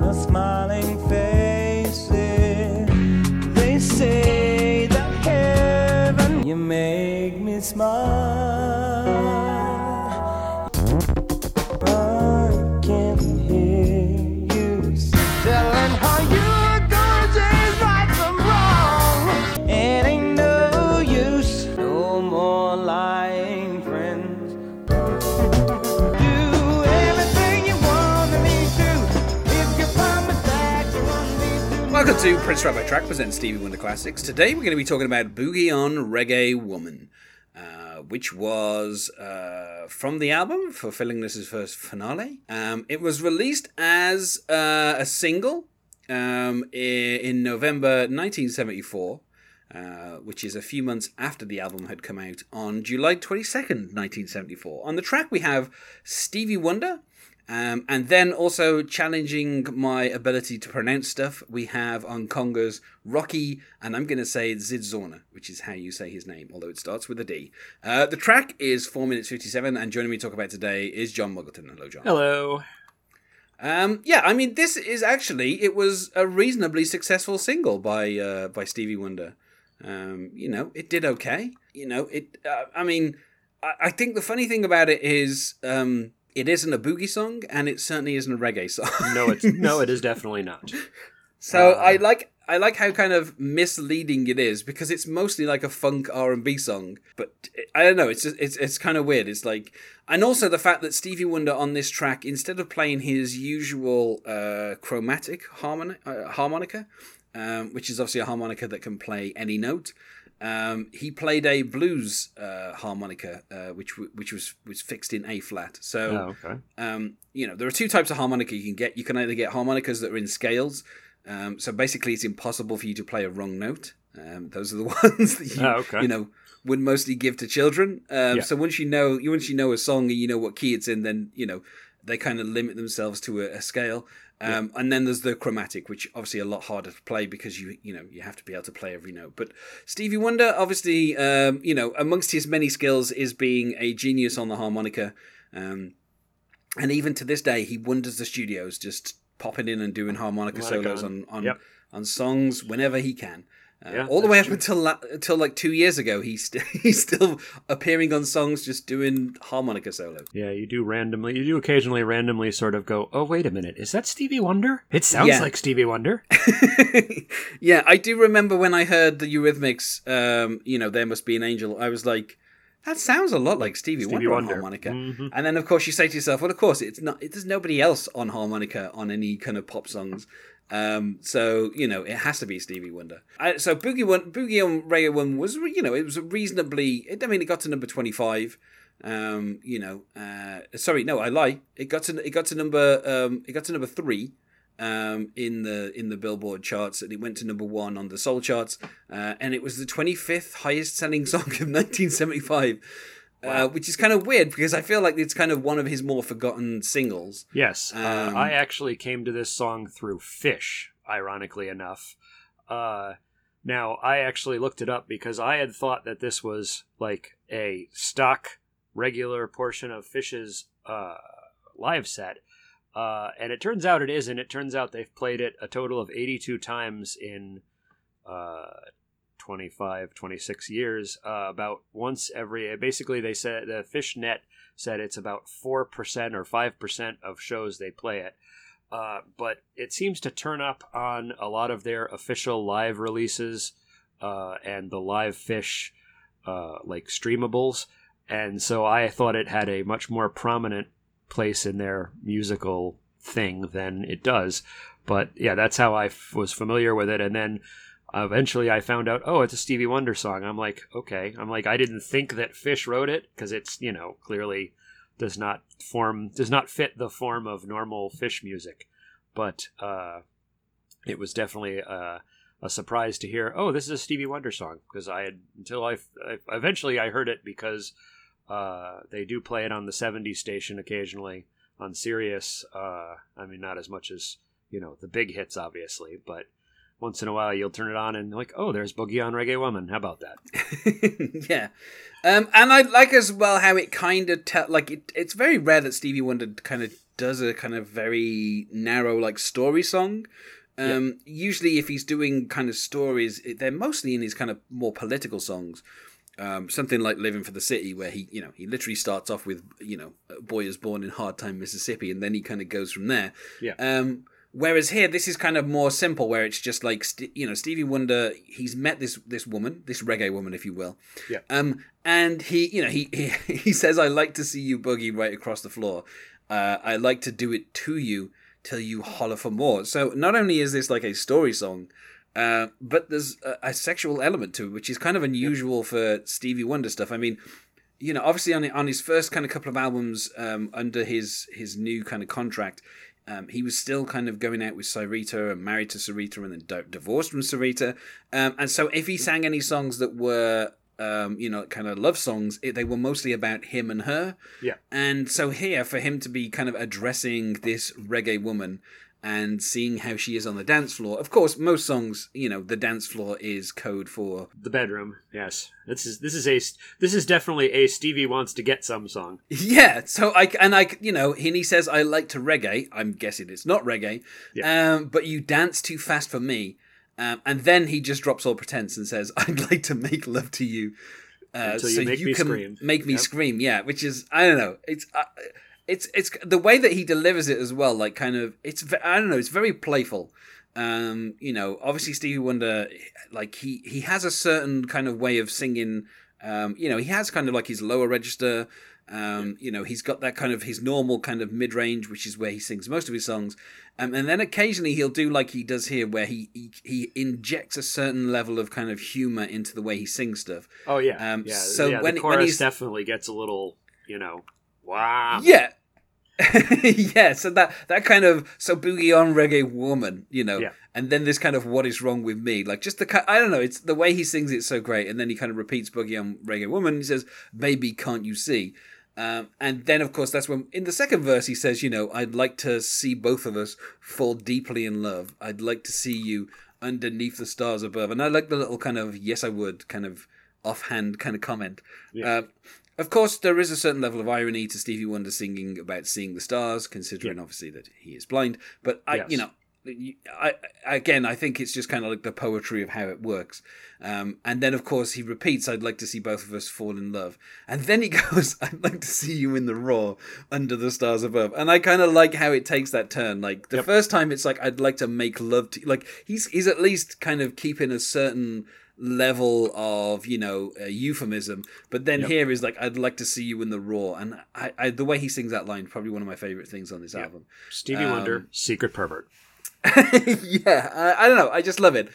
no smiling faces. They say that heaven, you make me smile. To. Prince by Track presents Stevie Wonder Classics. Today we're going to be talking about Boogie on Reggae Woman, uh, which was uh, from the album Fulfillingness' First Finale. Um, it was released as uh, a single um, in November 1974. Uh, which is a few months after the album had come out on July 22nd, 1974. On the track, we have Stevie Wonder, um, and then also challenging my ability to pronounce stuff, we have on congas Rocky, and I'm going to say Zidzorna, which is how you say his name, although it starts with a D. Uh, the track is 4 minutes 57, and joining me to talk about today is John Muggleton. Hello, John. Hello. Um, yeah, I mean, this is actually it was a reasonably successful single by uh, by Stevie Wonder. Um, you know, it did okay. You know, it. Uh, I mean, I, I think the funny thing about it is um, it isn't a boogie song, and it certainly isn't a reggae song. No, it's no, it is definitely not. So Uh, I like I like how kind of misleading it is because it's mostly like a funk R and B song, but I don't know. It's just, it's it's kind of weird. It's like, and also the fact that Stevie Wonder on this track, instead of playing his usual uh, chromatic harmoni- uh, harmonica, um, which is obviously a harmonica that can play any note. Um, he played a blues uh, harmonica, uh, which w- which was was fixed in A flat. So Oh, okay. um, you know, there are two types of harmonica you can get. You can either get harmonicas that are in scales. Um, so basically, it's impossible for you to play a wrong note. Um, those are the ones that you, Oh, okay. you know, would mostly give to children. Um, Yeah. So once you know, you once you know a song and you know what key it's in, then you know they kind of limit themselves to a, a scale. Um, And then there's the chromatic, which obviously a lot harder to play because you you know you have to be able to play every note. But Stevie Wonder, obviously, um, you know, amongst his many skills, is being a genius on the harmonica. Um, and even to this day, he wonders the studios just popping in and doing harmonica Harmonica solos on on- on, yep. on songs whenever he can. Uh, Yeah, all the way up true. until la- until like two years ago, he's st- he's still appearing on songs just doing harmonica solo. Yeah, you do randomly. You do occasionally randomly sort of go, "Oh, wait a minute, is that Stevie Wonder?" It sounds Yeah. like Stevie Wonder. yeah, I do remember when I heard the Eurythmics. Um, you know, there must be an angel. I was like, that sounds a lot like Stevie, Stevie Wonder, Wonder. on harmonica. Mhm. And then, of course, you say to yourself, well, of course, it's not. It, there's nobody else on harmonica on any kind of pop songs. Um, so you know it has to be Stevie Wonder. I, so Boogie One, Boogie on Radio One was you know it was reasonably. It, I mean, it got to number twenty five. Um, you know, uh, sorry, no, I lie. It got to it got to number um, it got to number three. Um, in the in the Billboard charts, and it went to number one on the Soul charts, uh, and it was the 25th highest selling song of 1975. Wow. Uh, which is kind of weird because I feel like it's kind of one of his more forgotten singles. Yes, uh, um, uh, I actually came to this song through Phish, ironically enough. Uh, now I actually looked it up because I had thought that this was like a stock regular portion of Phish's uh, live set, uh, and it turns out it isn't. It turns out they've played it a total of eighty-two times in 25, 26 years. Uh, about once every. Basically, they said the Phish.net said it's about 4% or 5% of shows they play it. Uh, but it seems to turn up on a lot of their official live releases uh, and the LivePhish uh, like streamables. And so I thought it had a much more prominent place in their musical thing than it does. But yeah, that's how I f- was familiar with it. And then eventually I found out, oh, it's a Stevie Wonder song. I'm like, okay. I'm like, I didn't think that Phish wrote it because it's, you know, clearly does not form, does not fit the form of normal Phish music. But uh, it was definitely uh, a surprise to hear, oh, this is a Stevie Wonder song because I had, until I, I, eventually I heard it because uh, they do play it on the 70s station occasionally on Sirius. Uh, I mean, not as much as, you know, the big hits, obviously, but once in a while you'll turn it on and like, oh, there's Boogie on Reggae Woman. How about that? yeah. Um, and I like as well how it kind of tell like it, it's very rare that Stevie Wonder kind of does a kind of very narrow like story song. Um, Usually, if he's doing kind of stories, they're mostly in his kind of more political songs. Um, something like "Living for the City," where he, you know, he literally starts off with, you know, a boy is born in Hard Time, Mississippi, and then he kind of goes from there. Yeah. Um, whereas here, this is kind of more simple, where it's just like, you know, Stevie Wonder. He's met this this woman, this reggae woman, if you will. Yeah. Um, and he, you know, he he, he says, "I like to see you boogie right across the floor. Uh, I like to do it to you till you holler for more." So not only is this like a story song. Uh, but there's a, a sexual element to it, which is kind of unusual for Stevie Wonder stuff. I mean, you know, obviously on on his first kind of couple of albums um, under his his new kind of contract, um, he was still kind of going out with Syreeta and married to Syreeta and then di- divorced from Syreeta. Um, and so if he sang any songs that were um, you know, kind of love songs, it, they were mostly about him and her. Yeah. And so here, for him to be kind of addressing this reggae woman and seeing how she is on the dance floor, of course, most songs, you know, the dance floor is code for The bedroom. Yes, this is this is a this is definitely a Stevie wants to get some song. Yeah, so I and I, you know, and he says I like to reggae. I'm guessing it's not reggae, um, but you dance too fast for me. Um, and then he just drops all pretense and says, "I'd like to make love to you, uh, you so make you me can scream." make me Yep. scream." Yeah, which is I don't know. It's uh, it's it's the way that he delivers it as well. Like kind of it's I don't know. It's very playful. Um, you know, obviously Stevie Wonder, like he he has a certain kind of way of singing. Um, you know, he has kind of like his lower register. Um, you know, he's got that kind of his normal kind of mid range, which is where he sings most of his songs. Um, and then occasionally he'll do like he does here, where he, he he injects a certain level of kind of humor into the way he sings stuff. Oh yeah, Um, yeah. so yeah, when- the when chorus he's- definitely gets a little, you know, wow. Yeah. yeah, so that that kind of so boogie on reggae woman, you know, Yeah. and then this kind of what is wrong with me, like just the I don't know, it's the way he sings it's so great, and then he kind of repeats boogie on reggae woman. He says, "Baby, can't you see?" Um, and then of course that's when in the second verse he says, "You know, I'd like to see both of us fall deeply in love. I'd like to see you underneath the stars above." And I like the little kind of "yes, I would" kind of offhand kind of comment. Yeah. Uh, of course, there is a certain level of irony to Stevie Wonder singing about seeing the stars, considering obviously that he is blind. But I, Yes. you know, I, again, I think it's just kind of like the poetry of how it works. Um, and then, of course, he repeats, "I'd like to see both of us fall in love," and then he goes, "I'd like to see you in the raw, under the stars above." And I kind of like how it takes that turn. Like the Yep. first time, it's like, "I'd like to make love to," like he's he's at least kind of keeping a certain level of you know uh, euphemism but then here is like i'd like to see you in the raw and I, I the way he sings that line probably one of my favorite things on this album. Stevie Um, Wonder, secret pervert. yeah I, I don't know i just love it.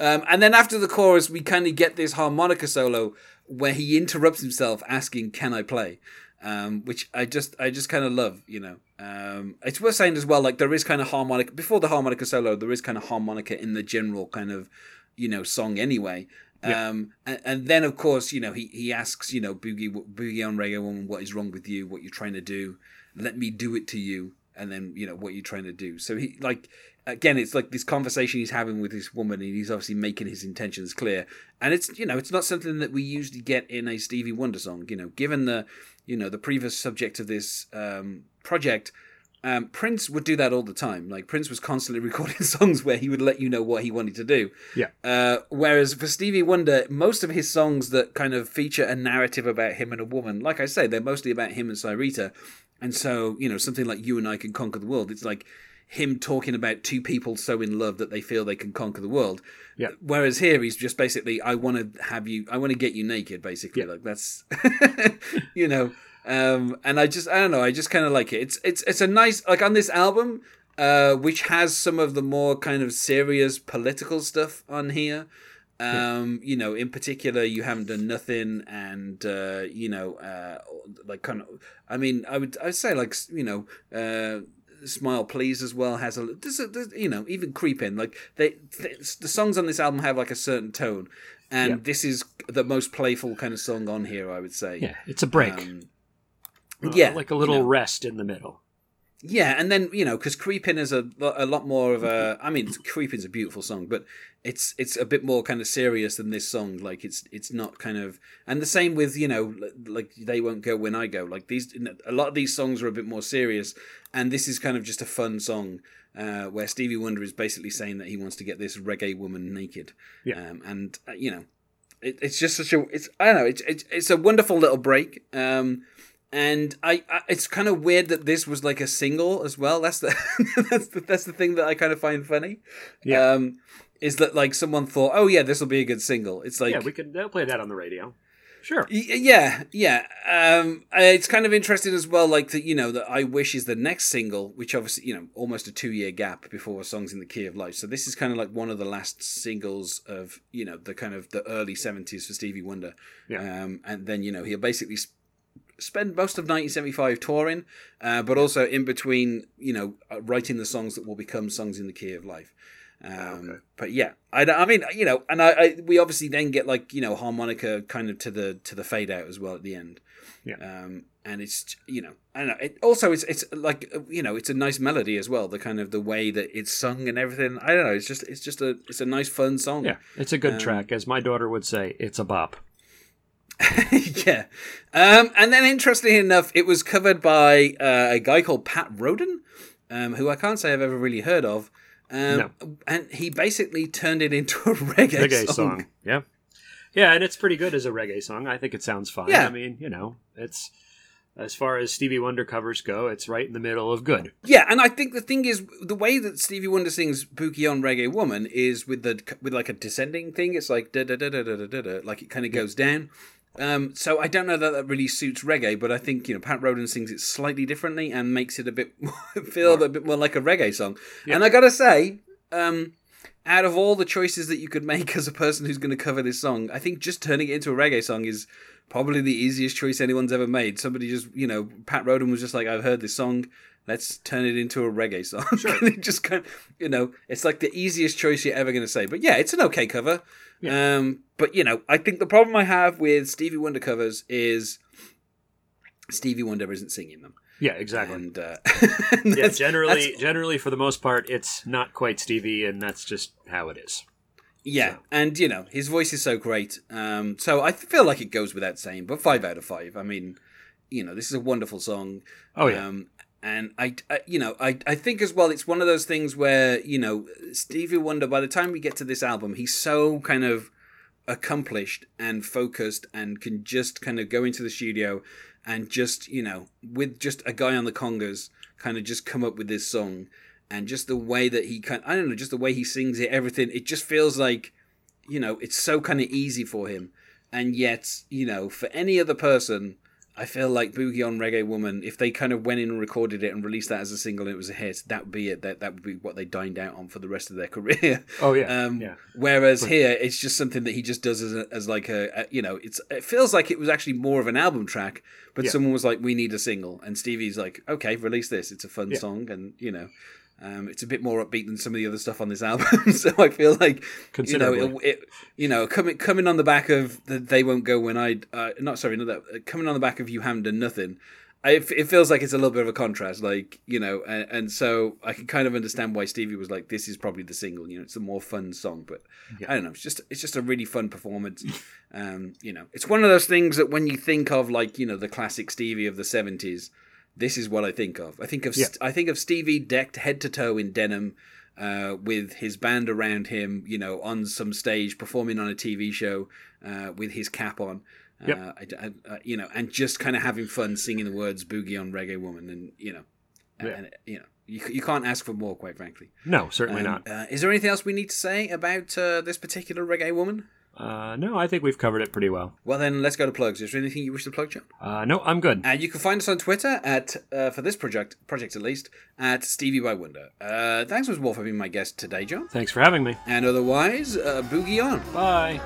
Um, and then after the chorus we kind of get this harmonica solo where he interrupts himself asking can i play? Um, which i just i just kind of love you know? Um, it's worth saying as well like there is kind of harmonica before the harmonica solo there is kind of harmonica in the general kind of you know song anyway. Yeah. um, and, and then of course you know he, he asks you know boogie boogie on reggae woman what is wrong with you? What you're trying to do? Let me do it to you. And then you know what you're trying to do. So he like again it's like this conversation he's having with this woman and he's obviously making his intentions clear. And it's you know it's not something that we usually get in a stevie wonder song. You know given the you know the previous subject of this um, project um, Prince would do that all the time. Like Prince was constantly recording songs where he would let you know what he wanted to do. Yeah. Uh, whereas for Stevie Wonder, most of his songs that kind of feature a narrative about him and a woman, like I say, they're mostly about him and Syreeta. And so, you know, something like You and I Can Conquer the World, it's like him talking about two people so in love that they feel they can conquer the world. Yeah. Whereas here he's just basically, I want to have you, I want to get you naked, basically. Yeah. Like that's, you know, um, and I just, I don't know, I just kind of like it. It's, it's, it's a nice, like on this album, uh, which has some of the more kind of serious political stuff on here. Um, you know, in particular, you haven't done nothing, and uh, you know, uh, like kind of. I mean, I would, I'd say like you know, uh, smile please as well has a, there's a there's, you know even creep in like they th- the songs on this album have like a certain tone, and Yeah. this is the most playful kind of song on here. I would say. Yeah, it's a break. Um, Uh, yeah, like a little you know. rest in the middle. yeah, and then you know, because "Creepin'" is a a lot more of a. I mean, "Creepin's" a beautiful song, but it's it's a bit more kind of serious than this song. Like it's it's not kind of, and the same with you know, like "They Won't Go When I Go." Like these, a lot of these songs are a bit more serious, and this is kind of just a fun song. Uh, where Stevie Wonder is basically saying that he wants to get this reggae woman naked, Yeah. um, and uh, you know, it, it's just such a it's I don't know it's it's, it's a wonderful little break. Um, and I, I it's kind of weird that this was like a single as well. That's the that's the that's the thing that I kind of find funny. Yeah. Um, is that like someone thought, oh yeah, this will be a good single. It's like yeah, we could they'll play that on the radio. Sure. Y- Yeah, yeah. Um, it's kind of interesting as well, like that. You know, that I wish is the next single, which obviously you know almost a two year gap before songs in the key of life. So this is kind of like one of the last singles of you know the kind of the early seventies for Stevie Wonder. Yeah. Um, and then you know he'll basically sp- spend most of 1975 touring, uh, but also in between, you know, uh, writing the songs that will become songs in the key of life. Um, Okay. But yeah, I, I mean, you know, and I, I we obviously then get like you know harmonica kind of to the to the fade out as well at the end. Yeah. Um, and it's you know I don't know. It also it's it's like uh, you know it's a nice melody as well. The kind of the way that it's sung and everything. I don't know. It's just it's just a it's a nice fun song. Yeah, it's a good Um, track, as my daughter would say. It's a bop. yeah. Um, and then, interestingly enough, it was covered by uh, a guy called Pat Roden, um, who I can't say I've ever really heard of. Um, No. And he basically turned it into a reggae, Reggae song. song. Yeah. Yeah, and it's pretty good as a reggae song. I think it sounds fine. Yeah. I mean, you know, it's as far as Stevie Wonder covers go, it's right in the middle of good. Yeah, and I think the thing is the way that Stevie Wonder sings "Boogie on Reggae Woman" is with the with like a descending thing. It's like da da da da da da da, da like it kind of goes down. Um, so I don't know that that really suits reggae, but I think you know Pat Roden sings it slightly differently and makes it a bit feel a bit more like a reggae song. And I gotta say, um, out of all the choices that you could make as a person who's going to cover this song, I think just turning it into a reggae song is probably the easiest choice anyone's ever made. Somebody just, you know, Pat Roden was just like, I've heard this song. Let's turn it into a reggae song. Sure. just kind of, you know, it's like the easiest choice you're ever going to say. But yeah, it's an okay cover. Um, but, you know, I think the problem I have with Stevie Wonder covers is Stevie Wonder isn't singing them. Yeah, exactly. And, uh, yeah, generally, that's- generally for the most part, it's not quite Stevie, and that's just how it is. Yeah, and you know his voice is so great. Um, so I feel like it goes without saying, but five out of five. I mean, you know, this is a wonderful song. Oh, yeah. Um, and I, I, you know, I, I think as well, it's one of those things where you know Stevie Wonder. By the time we get to this album, he's so kind of accomplished and focused, and can just kind of go into the studio and just you know with just a guy on the congas, kind of just come up with this song and just the way that he kind I don't know, just the way he sings it, everything, it just feels like, you know, it's so kind of easy for him. And yet, you know, for any other person, I feel like Boogie on Reggae Woman, if they kind of went in and recorded it and released that as a single and it was a hit, that would be it. That that would be what they dined out on for the rest of their career. Oh, yeah, Um, yeah. Whereas here, it's just something that he just does as, a, as like a, a, you know, it's it feels like it was actually more of an album track, but Yeah. someone was like, we need a single, and Stevie's like, okay, release this. It's a fun Yeah. song, and you know. Um, it's a bit more upbeat than some of the other stuff on this album, so I feel like you know, it, it, you know, coming coming on the back of the "They Won't Go When I," uh, not sorry, not that, uh, coming on the back of "You Haven't Done Nothing," I, it feels like it's a little bit of a contrast, like you know, and, and so I can kind of understand why Stevie was like, "This is probably the single," you know, it's a more fun song, but I don't know, it's just it's just a really fun performance. um, you know, it's one of those things that when you think of like you know the classic Stevie of the seventies this is what I think of. I think of Yeah. I think of Stevie decked head to toe in denim, uh, with his band around him, you know, on some stage performing on a TV show, uh, with his cap on. Yep. Uh, I, I- uh, you know, and just kind of having fun singing the words "Boogie on Reggae Woman," and you know, Yeah. and you know, you, you can't ask for more, quite frankly. No, certainly Um, not. Uh, is there anything else we need to say about uh, this particular reggae woman? Uh, no, I think we've covered it pretty well. Well, then let's go to plugs. Is there anything you wish to plug, John? Uh, no, I'm good. And you can find us on Twitter at, uh, for this project, project at least, at Stevie by Wonder. Uh, thanks as well for being my guest today, John. Thanks for having me. And otherwise, uh, boogie on. Bye.